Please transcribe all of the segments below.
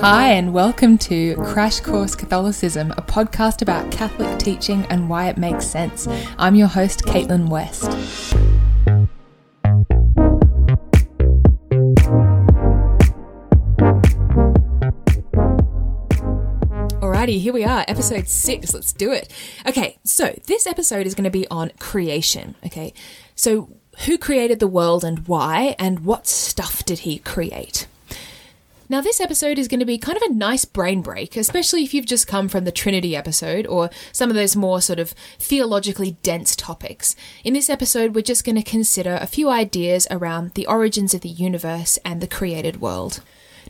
Hi, and welcome to Crash Course Catholicism, a podcast about Catholic teaching and why it makes sense. I'm your host, Caitlin West. Alrighty, here we are, episode six. Let's do it. Okay, so this episode is going to be on creation. Okay, so who created the world and why, and what stuff did he create? Now, this episode is going to be kind of a nice brain break, especially if you've just come from the Trinity episode or some of those more sort of theologically dense topics. In this episode, we're just going to consider a few ideas around the origins of the universe and the created world.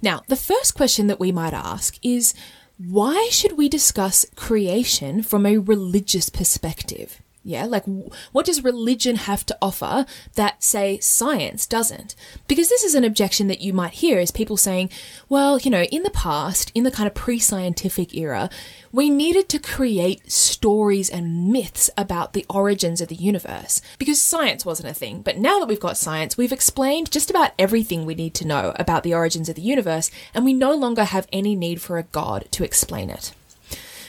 Now, the first question that we might ask is why should we discuss creation from a religious perspective? Yeah, like what does religion have to offer that, say, science doesn't? Because this is an objection that you might hear is people saying, well, you know, in the past, in the kind of pre scientific era, we needed to create stories and myths about the origins of the universe because science wasn't a thing. But now that we've got science, we've explained just about everything we need to know about the origins of the universe, and we no longer have any need for a god to explain it.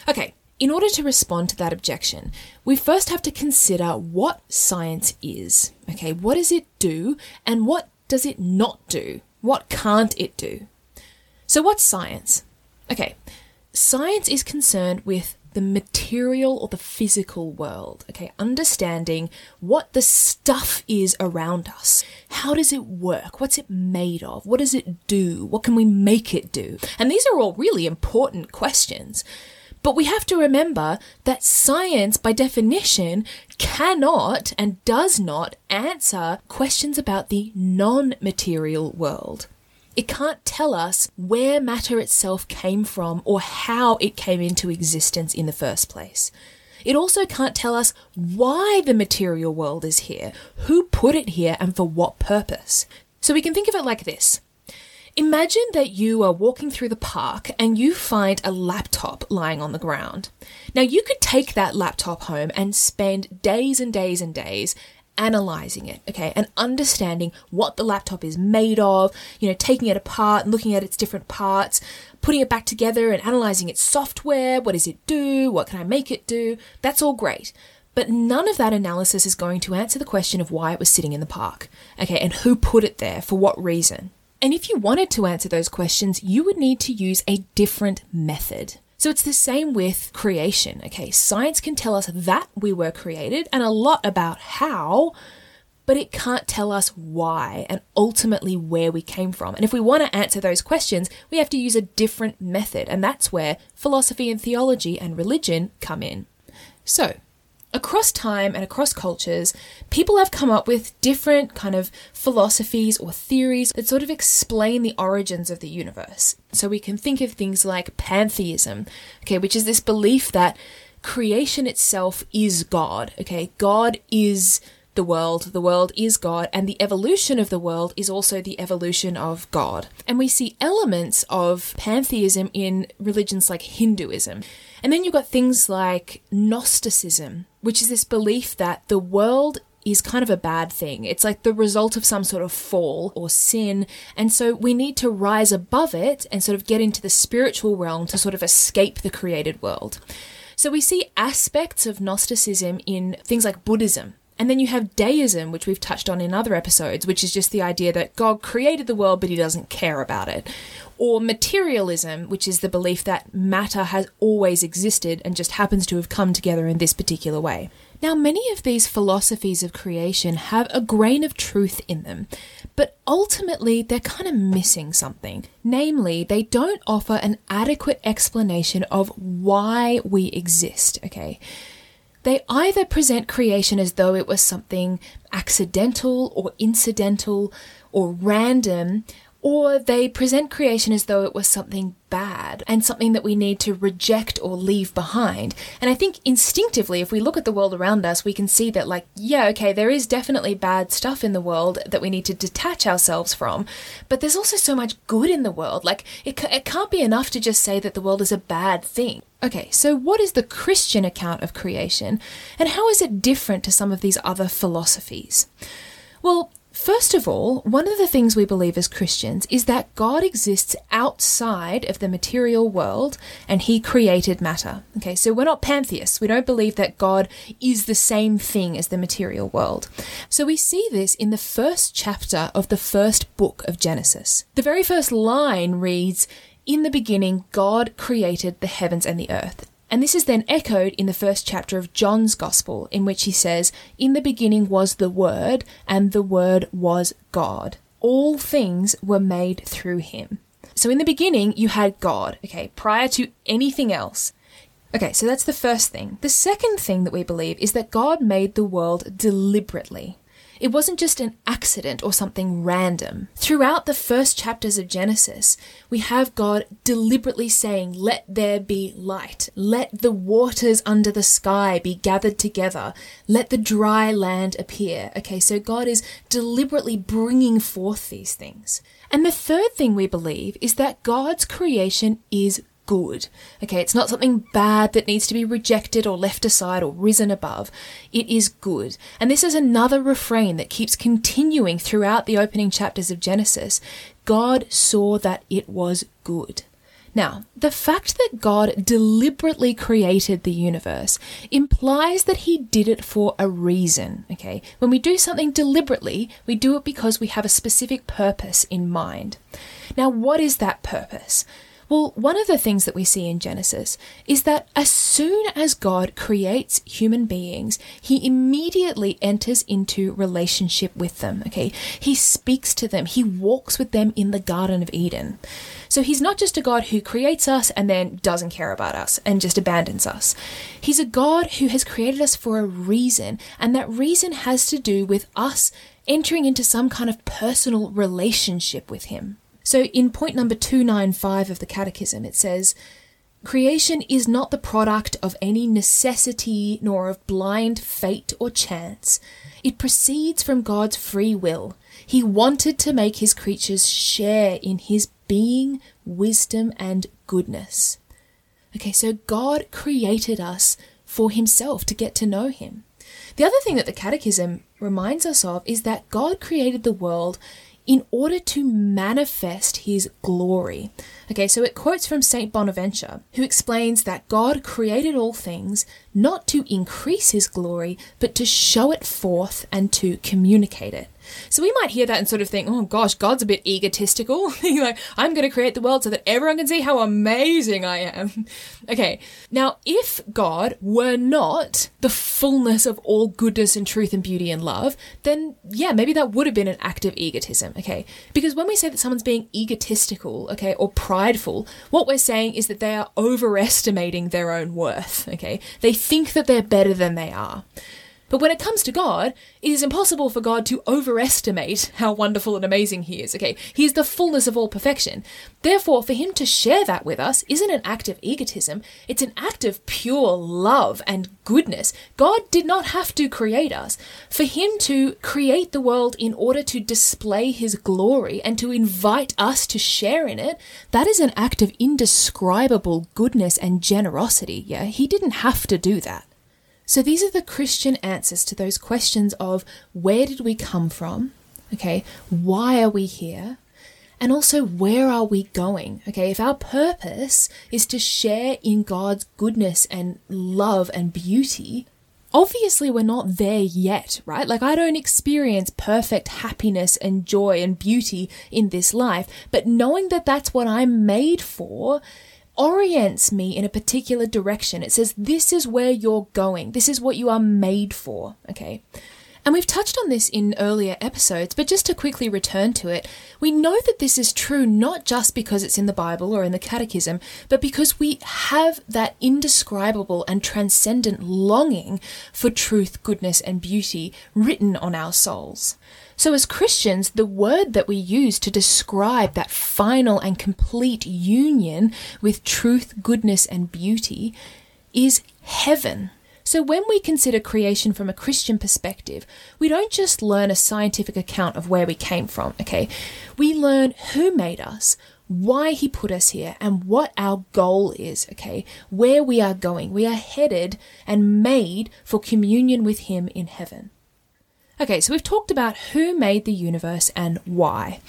Okay, in order to respond to that objection, we first have to consider what science is. Okay, what does it do and what does it not do? What can't it do? So, what's science? Okay, science is concerned with the material or the physical world. Okay, understanding what the stuff is around us. How does it work? What's it made of? What does it do? What can we make it do? And these are all really important questions. But we have to remember that science, by definition, cannot and does not answer questions about the non material world. It can't tell us where matter itself came from or how it came into existence in the first place. It also can't tell us why the material world is here, who put it here, and for what purpose. So we can think of it like this Imagine that you are walking through the park and you find a laptop lying on the ground. Now, you could take that laptop home and spend days and days and days analyzing it, okay, and understanding what the laptop is made of, you know, taking it apart, and looking at its different parts, putting it back together and analyzing its software. What does it do? What can I make it do? That's all great. But none of that analysis is going to answer the question of why it was sitting in the park, okay, and who put it there, for what reason. And if you wanted to answer those questions, you would need to use a different method. So it's the same with creation. Okay, science can tell us that we were created and a lot about how, but it can't tell us why and ultimately where we came from. And if we want to answer those questions, we have to use a different method. And that's where philosophy and theology and religion come in. So, across time and across cultures, people have come up with different kind of philosophies or theories that sort of explain the origins of the universe. So we can think of things like pantheism, okay, which is this belief that creation itself is God, okay? God is the world, the world is God, and the evolution of the world is also the evolution of God. And we see elements of pantheism in religions like Hinduism. And then you've got things like Gnosticism, which is this belief that the world is kind of a bad thing. It's like the result of some sort of fall or sin. And so we need to rise above it and sort of get into the spiritual realm to sort of escape the created world. So we see aspects of Gnosticism in things like Buddhism. And then you have deism, which we've touched on in other episodes, which is just the idea that God created the world, but he doesn't care about it or materialism, which is the belief that matter has always existed and just happens to have come together in this particular way. Now, many of these philosophies of creation have a grain of truth in them, but ultimately they're kind of missing something. Namely, they don't offer an adequate explanation of why we exist, okay? They either present creation as though it was something accidental or incidental or random, or they present creation as though it was something bad and something that we need to reject or leave behind. And I think instinctively, if we look at the world around us, we can see that, like, yeah, okay, there is definitely bad stuff in the world that we need to detach ourselves from, but there's also so much good in the world. Like, it, it can't be enough to just say that the world is a bad thing. Okay, so what is the Christian account of creation, and how is it different to some of these other philosophies? Well, First of all, one of the things we believe as Christians is that God exists outside of the material world and he created matter. Okay, so we're not pantheists. We don't believe that God is the same thing as the material world. So we see this in the first chapter of the first book of Genesis. The very first line reads, In the beginning, God created the heavens and the earth. And this is then echoed in the first chapter of John's Gospel, in which he says, In the beginning was the Word, and the Word was God. All things were made through him. So in the beginning, you had God, okay, prior to anything else. Okay, so that's the first thing. The second thing that we believe is that God made the world deliberately. It wasn't just an accident or something random. Throughout the first chapters of Genesis, we have God deliberately saying, Let there be light. Let the waters under the sky be gathered together. Let the dry land appear. Okay, so God is deliberately bringing forth these things. And the third thing we believe is that God's creation is good. Okay, it's not something bad that needs to be rejected or left aside or risen above. It is good. And this is another refrain that keeps continuing throughout the opening chapters of Genesis. God saw that it was good. Now, the fact that God deliberately created the universe implies that he did it for a reason, okay? When we do something deliberately, we do it because we have a specific purpose in mind. Now, what is that purpose? Well, one of the things that we see in Genesis is that as soon as God creates human beings, he immediately enters into relationship with them, okay? He speaks to them, he walks with them in the Garden of Eden. So he's not just a God who creates us and then doesn't care about us and just abandons us. He's a God who has created us for a reason, and that reason has to do with us entering into some kind of personal relationship with him. So in point number 295 of the Catechism, it says, Creation is not the product of any necessity nor of blind fate or chance. It proceeds from God's free will. He wanted to make his creatures share in his being, wisdom, and goodness. Okay, so God created us for himself to get to know him. The other thing that the Catechism reminds us of is that God created the world in order to manifest his glory. Okay, so it quotes from St. Bonaventure, who explains that God created all things not to increase his glory, but to show it forth and to communicate it. So we might hear that and sort of think, oh gosh, God's a bit egotistical. like, I'm going to create the world so that everyone can see how amazing I am. okay. Now, if God were not the fullness of all goodness and truth and beauty and love, then yeah, maybe that would have been an act of egotism. Okay. Because when we say that someone's being egotistical, okay, or prideful, what we're saying is that they are overestimating their own worth. Okay. They think that they're better than they are. But when it comes to God, it is impossible for God to overestimate how wonderful and amazing He is. Okay, He is the fullness of all perfection. Therefore, for Him to share that with us isn't an act of egotism, it's an act of pure love and goodness. God did not have to create us. For Him to create the world in order to display His glory and to invite us to share in it, that is an act of indescribable goodness and generosity. Yeah, He didn't have to do that. So these are the Christian answers to those questions of where did we come from? Okay, why are we here? And also, where are we going? Okay, if our purpose is to share in God's goodness and love and beauty, obviously we're not there yet, right? Like, I don't experience perfect happiness and joy and beauty in this life, but knowing that that's what I'm made for orients me in a particular direction. It says, this is where you're going. This is what you are made for. Okay. And we've touched on this in earlier episodes, but just to quickly return to it, we know that this is true not just because it's in the Bible or in the Catechism, but because we have that indescribable and transcendent longing for truth, goodness, and beauty written on our souls. So, as Christians, the word that we use to describe that final and complete union with truth, goodness, and beauty is heaven. So, when we consider creation from a Christian perspective, we don't just learn a scientific account of where we came from, okay? We learn who made us, why he put us here, and what our goal is, okay? Where we are going. We are headed and made for communion with him in heaven. Okay, so we've talked about who made the universe and why.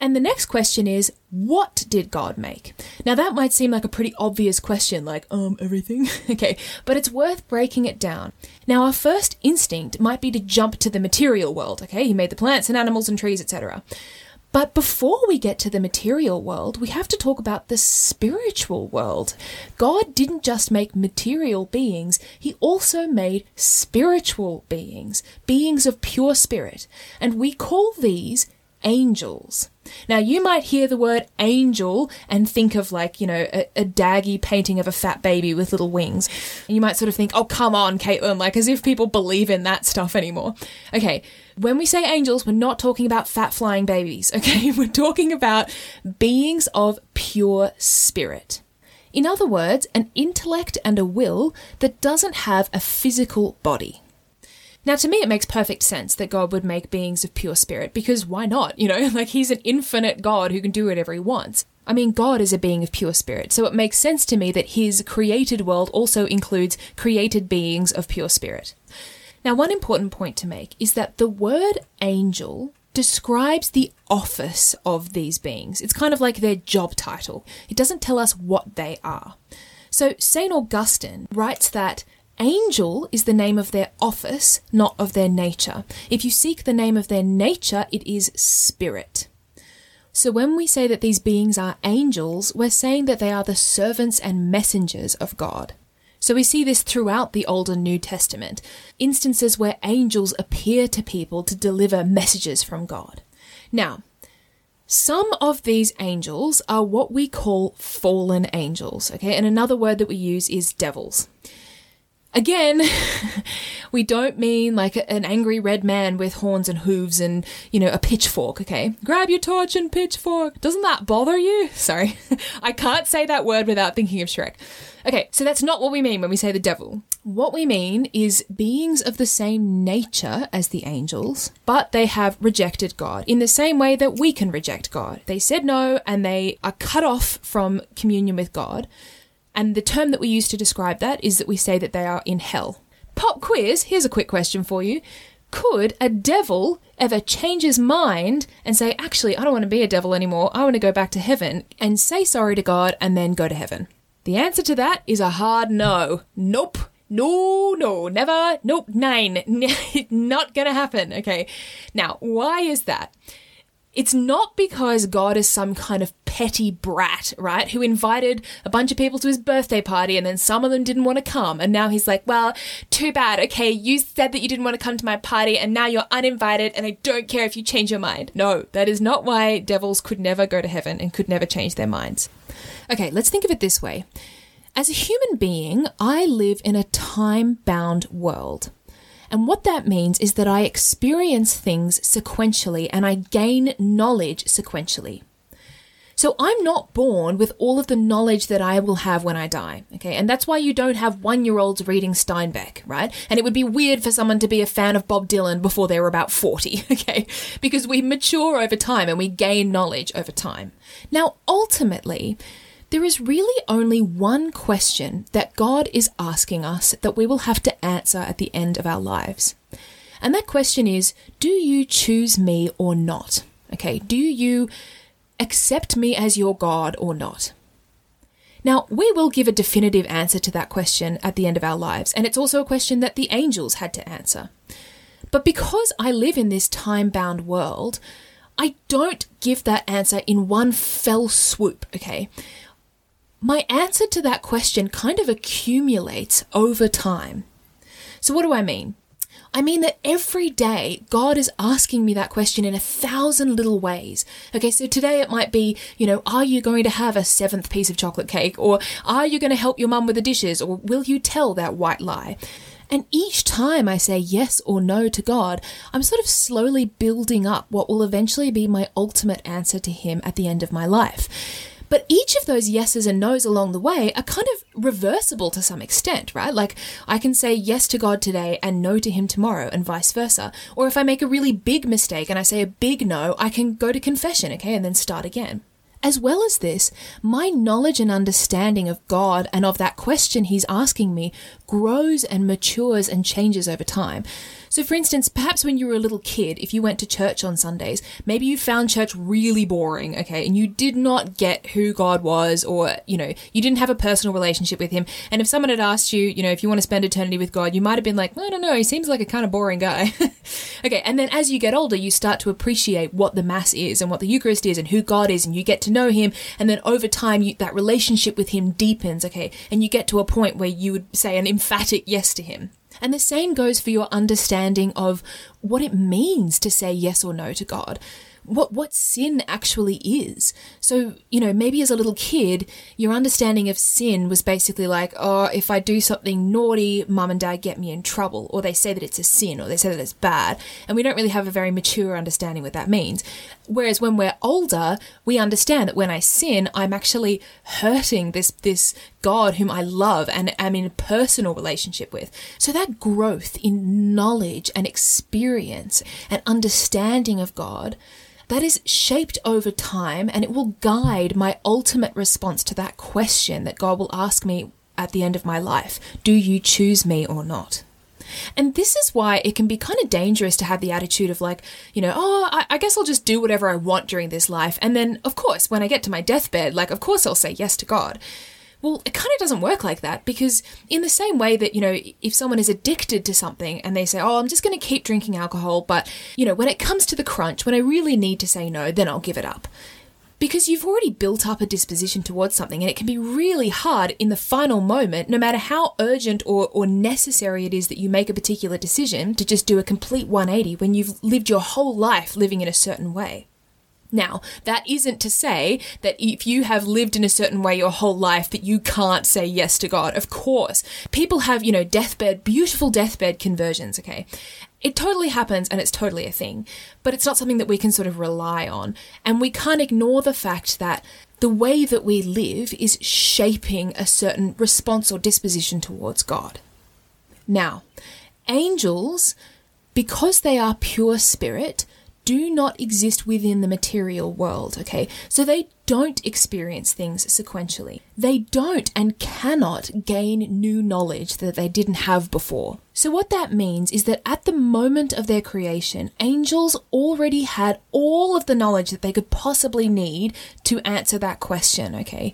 And the next question is, what did God make? Now that might seem like a pretty obvious question, like, um, everything. okay, but it's worth breaking it down. Now our first instinct might be to jump to the material world, okay? He made the plants and animals and trees, etc. But before we get to the material world, we have to talk about the spiritual world. God didn't just make material beings, He also made spiritual beings, beings of pure spirit. And we call these angels. Now, you might hear the word angel and think of like, you know, a, a, daggy painting of a fat baby with little wings. And you might sort of think, oh, come on, Caitlin, like as if people believe in that stuff anymore. Okay, when we say angels, we're not talking about fat flying babies, okay? We're talking about beings of pure spirit. In other words, an intellect and a will that doesn't have a physical body. Now, to me, it makes perfect sense that God would make beings of pure spirit because why not? You know, like he's an infinite God who can do whatever he wants. I mean, God is a being of pure spirit, so it makes sense to me that his created world also includes created beings of pure spirit. Now, one important point to make is that the word angel describes the office of these beings. It's kind of like their job title. It doesn't tell us what they are. So, St. Augustine writes that Angel is the name of their office, not of their nature. If you seek the name of their nature, it is spirit. So when we say that these beings are angels, we're saying that they are the servants and messengers of God. So we see this throughout the Old and New Testament instances where angels appear to people to deliver messages from God. Now, some of these angels are what we call fallen angels, okay? And another word that we use is devils. Again, we don't mean like an angry red man with horns and hooves and, you know, a pitchfork, okay? Grab your torch and pitchfork. Doesn't that bother you? Sorry. I can't say that word without thinking of Shrek. Okay, so that's not what we mean when we say the devil. What we mean is beings of the same nature as the angels, but they have rejected God in the same way that we can reject God. They said no and they are cut off from communion with God. And the term that we use to describe that is that we say that they are in hell. Pop quiz, here's a quick question for you. Could a devil ever change his mind and say, actually, I don't want to be a devil anymore, I want to go back to heaven, and say sorry to God and then go to heaven? The answer to that is a hard no. Nope. No, no, never. Nope, nine. Not gonna happen. Okay. Now, why is that? It's not because God is some kind of petty brat, right? Who invited a bunch of people to his birthday party and then some of them didn't want to come. And now he's like, well, too bad. Okay, you said that you didn't want to come to my party and now you're uninvited and I don't care if you change your mind. No, that is not why devils could never go to heaven and could never change their minds. Okay, let's think of it this way. As a human being, I live in a time bound world. And what that means is that I experience things sequentially and I gain knowledge sequentially. So I'm not born with all of the knowledge that I will have when I die. Okay. And that's why you don't have one year olds reading Steinbeck, right? And it would be weird for someone to be a fan of Bob Dylan before they were about 40. Okay. Because we mature over time and we gain knowledge over time. Now, ultimately, there is really only one question that God is asking us that we will have to answer at the end of our lives. And that question is Do you choose me or not? Okay, do you accept me as your God or not? Now, we will give a definitive answer to that question at the end of our lives, and it's also a question that the angels had to answer. But because I live in this time bound world, I don't give that answer in one fell swoop, okay? My answer to that question kind of accumulates over time. So, what do I mean? I mean that every day God is asking me that question in a thousand little ways. Okay, so today it might be, you know, are you going to have a seventh piece of chocolate cake? Or are you going to help your mum with the dishes? Or will you tell that white lie? And each time I say yes or no to God, I'm sort of slowly building up what will eventually be my ultimate answer to Him at the end of my life. But each of those yeses and nos along the way are kind of reversible to some extent, right? Like I can say yes to God today and no to Him tomorrow, and vice versa. Or if I make a really big mistake and I say a big no, I can go to confession, okay, and then start again. As well as this, my knowledge and understanding of God and of that question He's asking me grows and matures and changes over time. So, for instance, perhaps when you were a little kid, if you went to church on Sundays, maybe you found church really boring, okay, and you did not get who God was, or, you know, you didn't have a personal relationship with Him. And if someone had asked you, you know, if you want to spend eternity with God, you might have been like, I don't know, he seems like a kind of boring guy. okay, and then as you get older, you start to appreciate what the Mass is and what the Eucharist is and who God is, and you get to know Him. And then over time, you, that relationship with Him deepens, okay, and you get to a point where you would say an emphatic yes to Him. And the same goes for your understanding of what it means to say yes or no to God what what sin actually is. So, you know, maybe as a little kid, your understanding of sin was basically like, oh, if I do something naughty, mum and dad get me in trouble, or they say that it's a sin, or they say that it's bad, and we don't really have a very mature understanding what that means. Whereas when we're older, we understand that when I sin, I'm actually hurting this this God whom I love and am in a personal relationship with. So that growth in knowledge and experience and understanding of God that is shaped over time and it will guide my ultimate response to that question that God will ask me at the end of my life Do you choose me or not? And this is why it can be kind of dangerous to have the attitude of like, you know, oh, I, I, guess I'll just do whatever I want during this life. And then, of course, when I get to my deathbed, like, of course I'll say yes to God. Well, it kind of doesn't work like that because, in the same way that, you know, if someone is addicted to something and they say, oh, I'm just going to keep drinking alcohol, but, you know, when it comes to the crunch, when I really need to say no, then I'll give it up. Because you've already built up a disposition towards something, and it can be really hard in the final moment, no matter how urgent or, or necessary it is that you make a particular decision, to just do a complete 180 when you've lived your whole life living in a certain way. Now, that isn't to say that if you have lived in a certain way your whole life that you can't say yes to God. Of course. People have, you know, deathbed, beautiful deathbed conversions, okay? It totally happens and it's totally a thing, but it's not something that we can sort of rely on. And we can't ignore the fact that the way that we live is shaping a certain response or disposition towards God. Now, angels, because they are pure spirit, do not exist within the material world, okay? So they don't experience things sequentially. They don't and cannot gain new knowledge that they didn't have before. So, what that means is that at the moment of their creation, angels already had all of the knowledge that they could possibly need to answer that question, okay?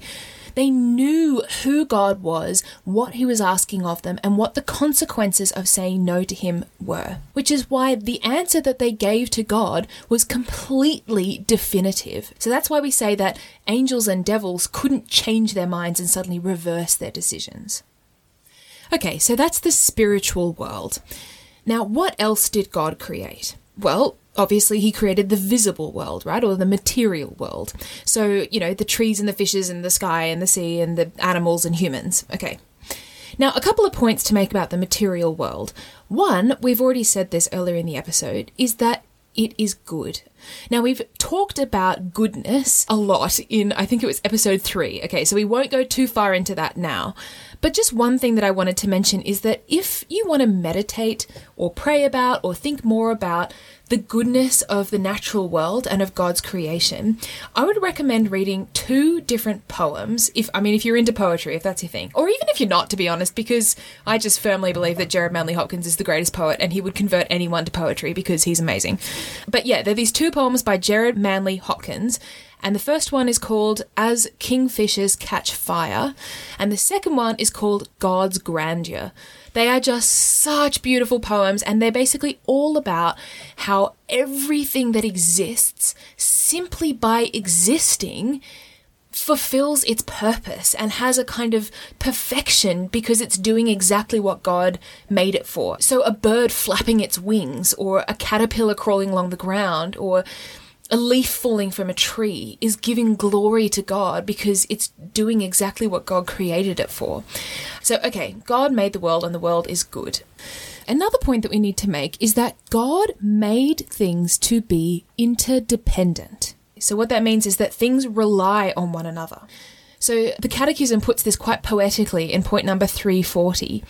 They knew who God was, what He was asking of them, and what the consequences of saying no to Him were. Which is why the answer that they gave to God was completely definitive. So that's why we say that angels and devils couldn't change their minds and suddenly reverse their decisions. Okay, so that's the spiritual world. Now, what else did God create? Well, obviously he created the visible world, right? Or the material world. So, you know, the trees and the fishes and the sky and the sea and the animals and humans. Okay. Now, a couple of points to make about the material world. One, we've already said this earlier in the episode, is that it is good. Now, we've talked about goodness a lot in, I think it was episode three. Okay, so we won't go too far into that now. But just one thing that I wanted to mention is that if you want to meditate or pray about or think more about the goodness of the natural world and of God's creation, I would recommend reading two different poems. If I mean, if you're into poetry, if that's your thing, or even if you're not, to be honest, because I just firmly believe that Gerard Manley Hopkins is the greatest poet and he would convert anyone to poetry because he's amazing. But yeah, there are these two poems by Gerard Manley Hopkins. And the first one is called As Kingfishers Catch Fire, and the second one is called God's Grandeur. They are just such beautiful poems, and they're basically all about how everything that exists, simply by existing, fulfills its purpose and has a kind of perfection because it's doing exactly what God made it for. So, a bird flapping its wings, or a caterpillar crawling along the ground, or a leaf falling from a tree is giving glory to God because it's doing exactly what God created it for. So, okay, God made the world and the world is good. Another point that we need to make is that God made things to be interdependent. So, what that means is that things rely on one another. So, the Catechism puts this quite poetically in point number 340.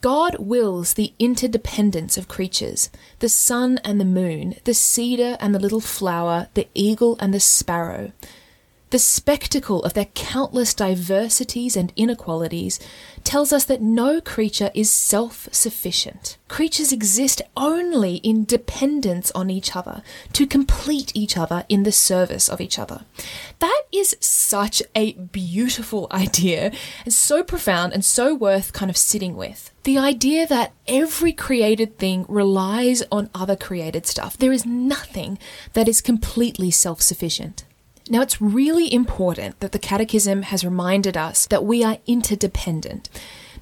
God wills the interdependence of creatures the sun and the moon, the cedar and the little flower, the eagle and the sparrow. The spectacle of their countless diversities and inequalities tells us that no creature is self sufficient. Creatures exist only in dependence on each other to complete each other in the service of each other. That is such a beautiful idea and so profound and so worth kind of sitting with. The idea that every created thing relies on other created stuff. There is nothing that is completely self sufficient. Now, it's really important that the Catechism has reminded us that we are interdependent.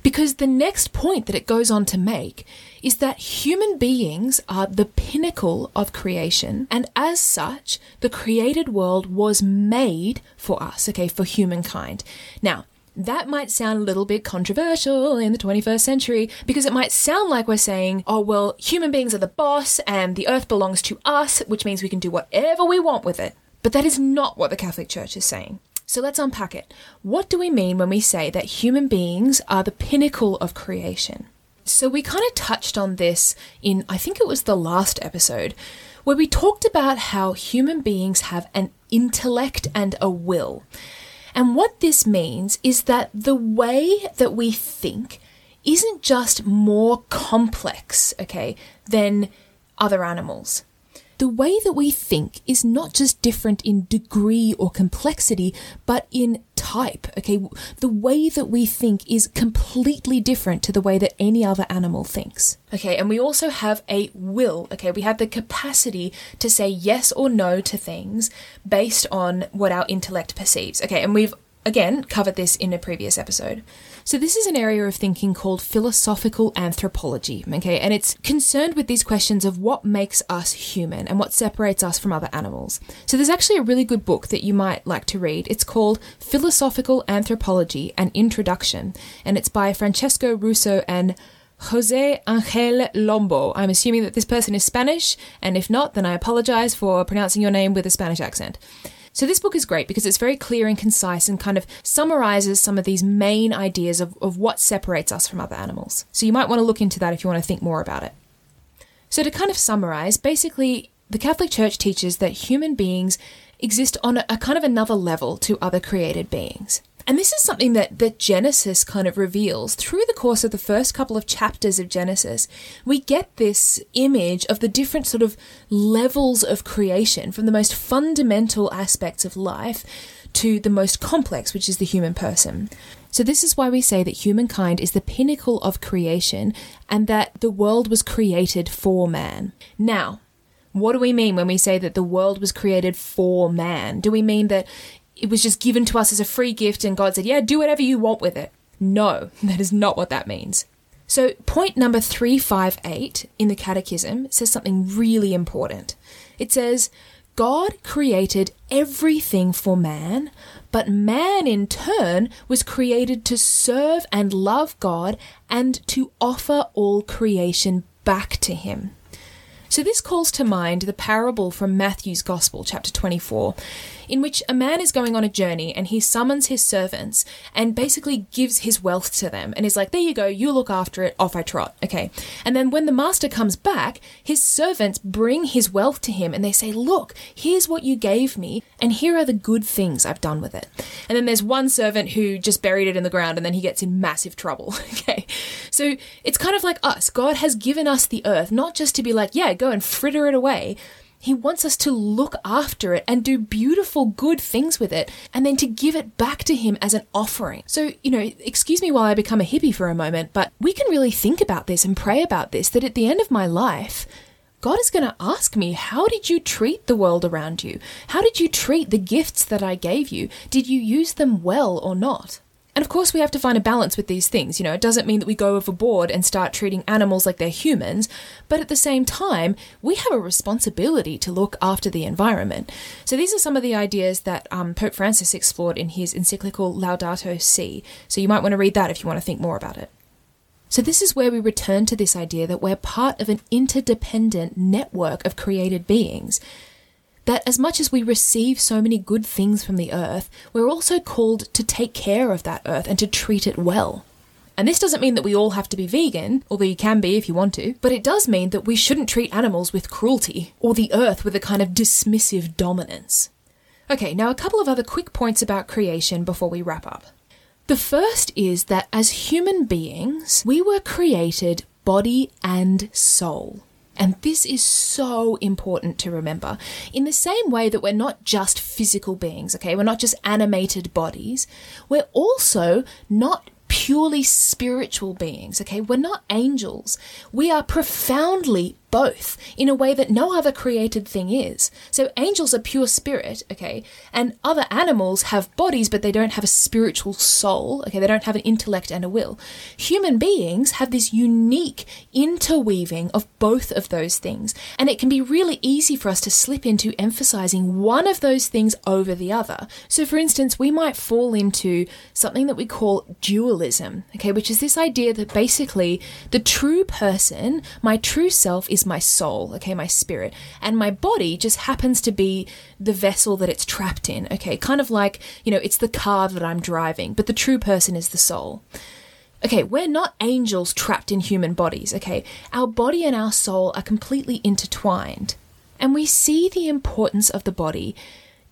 Because the next point that it goes on to make is that human beings are the pinnacle of creation, and as such, the created world was made for us, okay, for humankind. Now, that might sound a little bit controversial in the 21st century because it might sound like we're saying, oh, well, human beings are the boss and the earth belongs to us, which means we can do whatever we want with it. But that is not what the Catholic Church is saying. So let's unpack it. What do we mean when we say that human beings are the pinnacle of creation? So we kind of touched on this in, I think it was the last episode, where we talked about how human beings have an intellect and a will. And what this means is that the way that we think isn't just more complex, okay, than other animals the way that we think is not just different in degree or complexity, but in type. Okay, the way that we think is completely different to the way that any other animal thinks. Okay, and we also have a will. Okay, we have the capacity to say yes or no to things based on what our intellect perceives. Okay, and we've again covered this in a previous episode. So, this is an area of thinking called philosophical anthropology, okay? And it's concerned with these questions of what makes us human and what separates us from other animals. So, there's actually a really good book that you might like to read. It's called Philosophical Anthropology An Introduction, and it's by Francesco Russo and Jose Angel Lombo. I'm assuming that this person is Spanish, and if not, then I apologize for pronouncing your name with a Spanish accent. So this book is great because it's very clear and concise and kind of summarizes some of these main ideas of, of what separates us from other animals. So you might want to look into that if you want to think more about it. So to kind of summarize, basically, the Catholic Church teaches that human beings exist on a, a kind of another level to other created beings. And this is something that, that Genesis kind of reveals. Through the course of the first couple of chapters of Genesis, we get this image of the different sort of levels of creation, from the most fundamental aspects of life to the most complex, which is the human person. So, this is why we say that humankind is the pinnacle of creation and that the world was created for man. Now, what do we mean when we say that the world was created for man? Do we mean that it was just given to us as a free gift and God said, yeah, do whatever you want with it. No, that is not what that means. So, point number 358 in the Catechism says something really important. It says, God created everything for man, but man in turn was created to serve and love God and to offer all creation back to Him. So, this calls to mind the parable from Matthew's Gospel, chapter 24 in which a man is going on a journey and he summons his servants and basically gives his wealth to them and is like, There you go, you look after it, off I trot. Okay. And then when the master comes back, his servants bring his wealth to him and they say, Look, here's what you gave me, and here are the good things I've done with it. And then there's one servant who just buried it in the ground and then he gets in massive trouble. okay. So it's kind of like us. God has given us the earth, not just to be like, Yeah, go and fritter it away he wants us to look after it and do beautiful, good things with it, and then to give it back to Him as an offering. So, you know, excuse me while I become a hippie for a moment, but we can really think about this and pray about this that at the end of my life, God is going to ask me, How did you treat the world around you? How did you treat the gifts that I gave you? Did you use them well or not? And of course, we have to find a balance with these things. You know, it doesn't mean that we go overboard and start treating animals like they're humans, but at the same time, we have a responsibility to look after the environment. So these are some of the ideas that um, Pope Francis explored in his encyclical Laudato Si. So you might want to read that if you want to think more about it. So, this is where we return to this idea that we're part of an interdependent network of created beings that as much as we receive so many good things from the earth, we're also called to take care of that earth and to treat it well. And this doesn't mean that we all have to be vegan, although you can be if you want to, but it does mean that we shouldn't treat animals with cruelty or the earth with a kind of dismissive dominance. Okay, now a couple of other quick points about creation before we wrap up. The first is that as human beings, we were created body and soul. And this is so important to remember. In the same way that we're not just physical beings, okay? We're not just animated bodies. We're also not purely spiritual beings, okay? We're not angels. We are profoundly both in a way that no other created thing is. So angels are pure spirit, okay? And other animals have bodies, but they don't have a spiritual soul, okay? They don't have an intellect and a will. Human beings have this unique interweaving of both of those things. And it can be really easy for us to slip into emphasizing one of those things over the other. So for instance, we might fall into something that we call dualism, okay? Which is this idea that basically the true person, my true self, is my soul, okay, my spirit, and my body just happens to be the vessel that it's trapped in, okay, kind of like, you know, it's the car that I'm driving, but the true person is the soul. Okay, we're not angels trapped in human bodies, okay? Our body and our soul are completely intertwined. And we see the importance of the body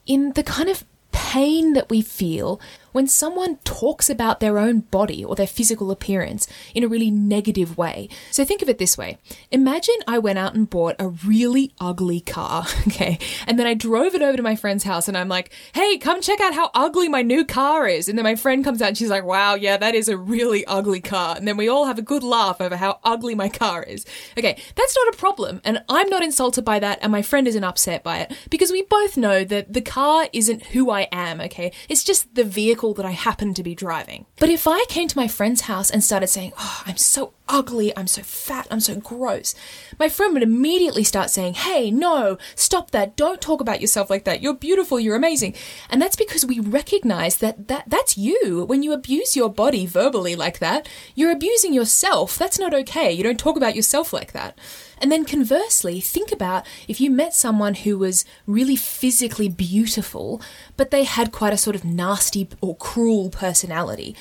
in the kind of pain that we feel when someone talks about their own body or their physical appearance in a really negative way. So think of it this way Imagine I went out and bought a really ugly car, okay, and then I drove it over to my friend's house and I'm like, hey, come check out how ugly my new car is. And then my friend comes out and she's like, wow, yeah, that is a really ugly car. And then we all have a good laugh over how ugly my car is. Okay, that's not a problem. And I'm not insulted by that, and my friend isn't upset by it because we both know that the car isn't who I am, okay? It's just the vehicle vehicle that I happen to be driving. But if I came to my friend's house and started saying, Oh, I'm so ugly, I'm so fat, I'm so gross, my friend would immediately start saying, Hey, no, stop that, don't talk about yourself like that, you're beautiful, you're amazing. And that's because we recognize that, that that's you. When you abuse your body verbally like that, you're abusing yourself. That's not okay. You don't talk about yourself like that. And then conversely, think about if you met someone who was really physically beautiful, but they had quite a sort of nasty or cruel personality.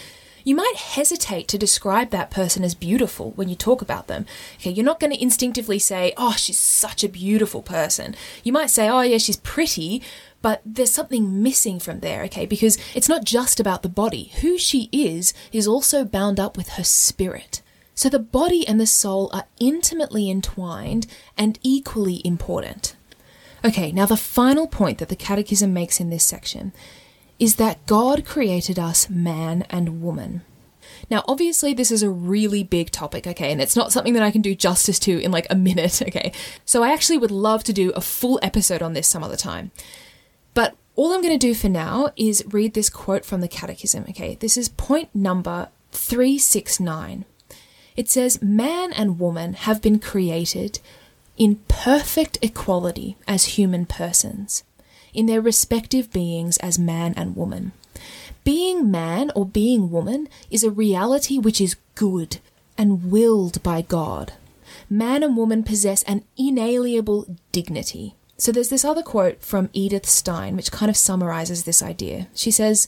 You might hesitate to describe that person as beautiful when you talk about them. Okay, you're not going to instinctively say, "Oh, she's such a beautiful person." You might say, "Oh, yeah, she's pretty," but there's something missing from there, okay? Because it's not just about the body. Who she is is also bound up with her spirit. So the body and the soul are intimately entwined and equally important. Okay, now the final point that the Catechism makes in this section is that God created us man and woman. Now, obviously, this is a really big topic, okay, and it's not something that I can do justice to in like a minute, okay? So, I actually would love to do a full episode on this some other time. But all I'm going to do for now is read this quote from the Catechism, okay? This is point number 369. It says, Man and woman have been created in perfect equality as human persons, in their respective beings as man and woman. Being man or being woman is a reality which is good and willed by God. Man and woman possess an inalienable dignity. So there's this other quote from Edith Stein which kind of summarizes this idea. She says,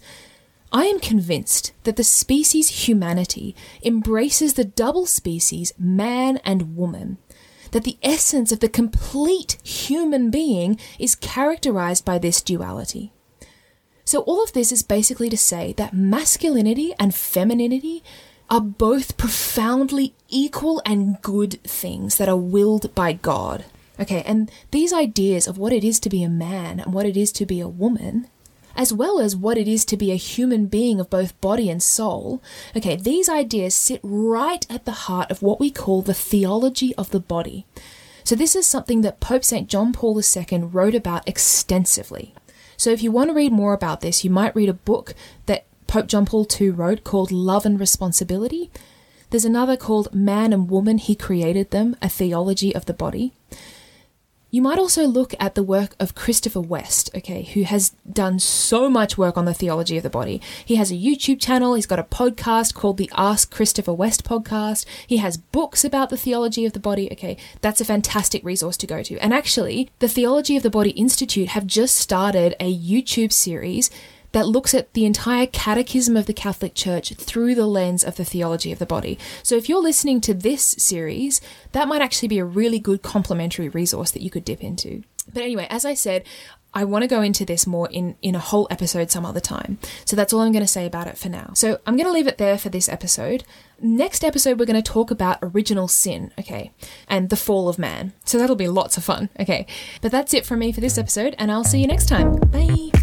I am convinced that the species humanity embraces the double species man and woman, that the essence of the complete human being is characterized by this duality. So, all of this is basically to say that masculinity and femininity are both profoundly equal and good things that are willed by God. Okay, and these ideas of what it is to be a man and what it is to be a woman as well as what it is to be a human being of both body and soul, okay, these ideas sit right at the heart of what we call the theology of the body. So, this is something that Pope St. John Paul II wrote about extensively. So, if you want to read more about this, you might read a book that Pope John Paul II wrote called Love and Responsibility. There's another called Man and Woman, He Created Them, A Theology of the Body. You might also look at the work of Christopher West, okay, who has done so much work on the theology of the body. He has a YouTube channel, he's got a podcast called the Ask Christopher West podcast. He has books about the theology of the body. Okay, that's a fantastic resource to go to. And actually, the Theology of the Body Institute have just started a YouTube series that looks at the entire catechism of the Catholic Church through the lens of the theology of the body. So if you're listening to this series, that might actually be a really good complementary resource that you could dip into. But anyway, as I said, I want to go into this more in, in a whole episode some other time. So that's all I'm going to say about it for now. So I'm going to leave it there for this episode. Next episode, we're going to talk about original sin, okay, and the fall of man. So that'll be lots of fun, okay. But that's it from me for this episode, and I'll see you next time. Bye.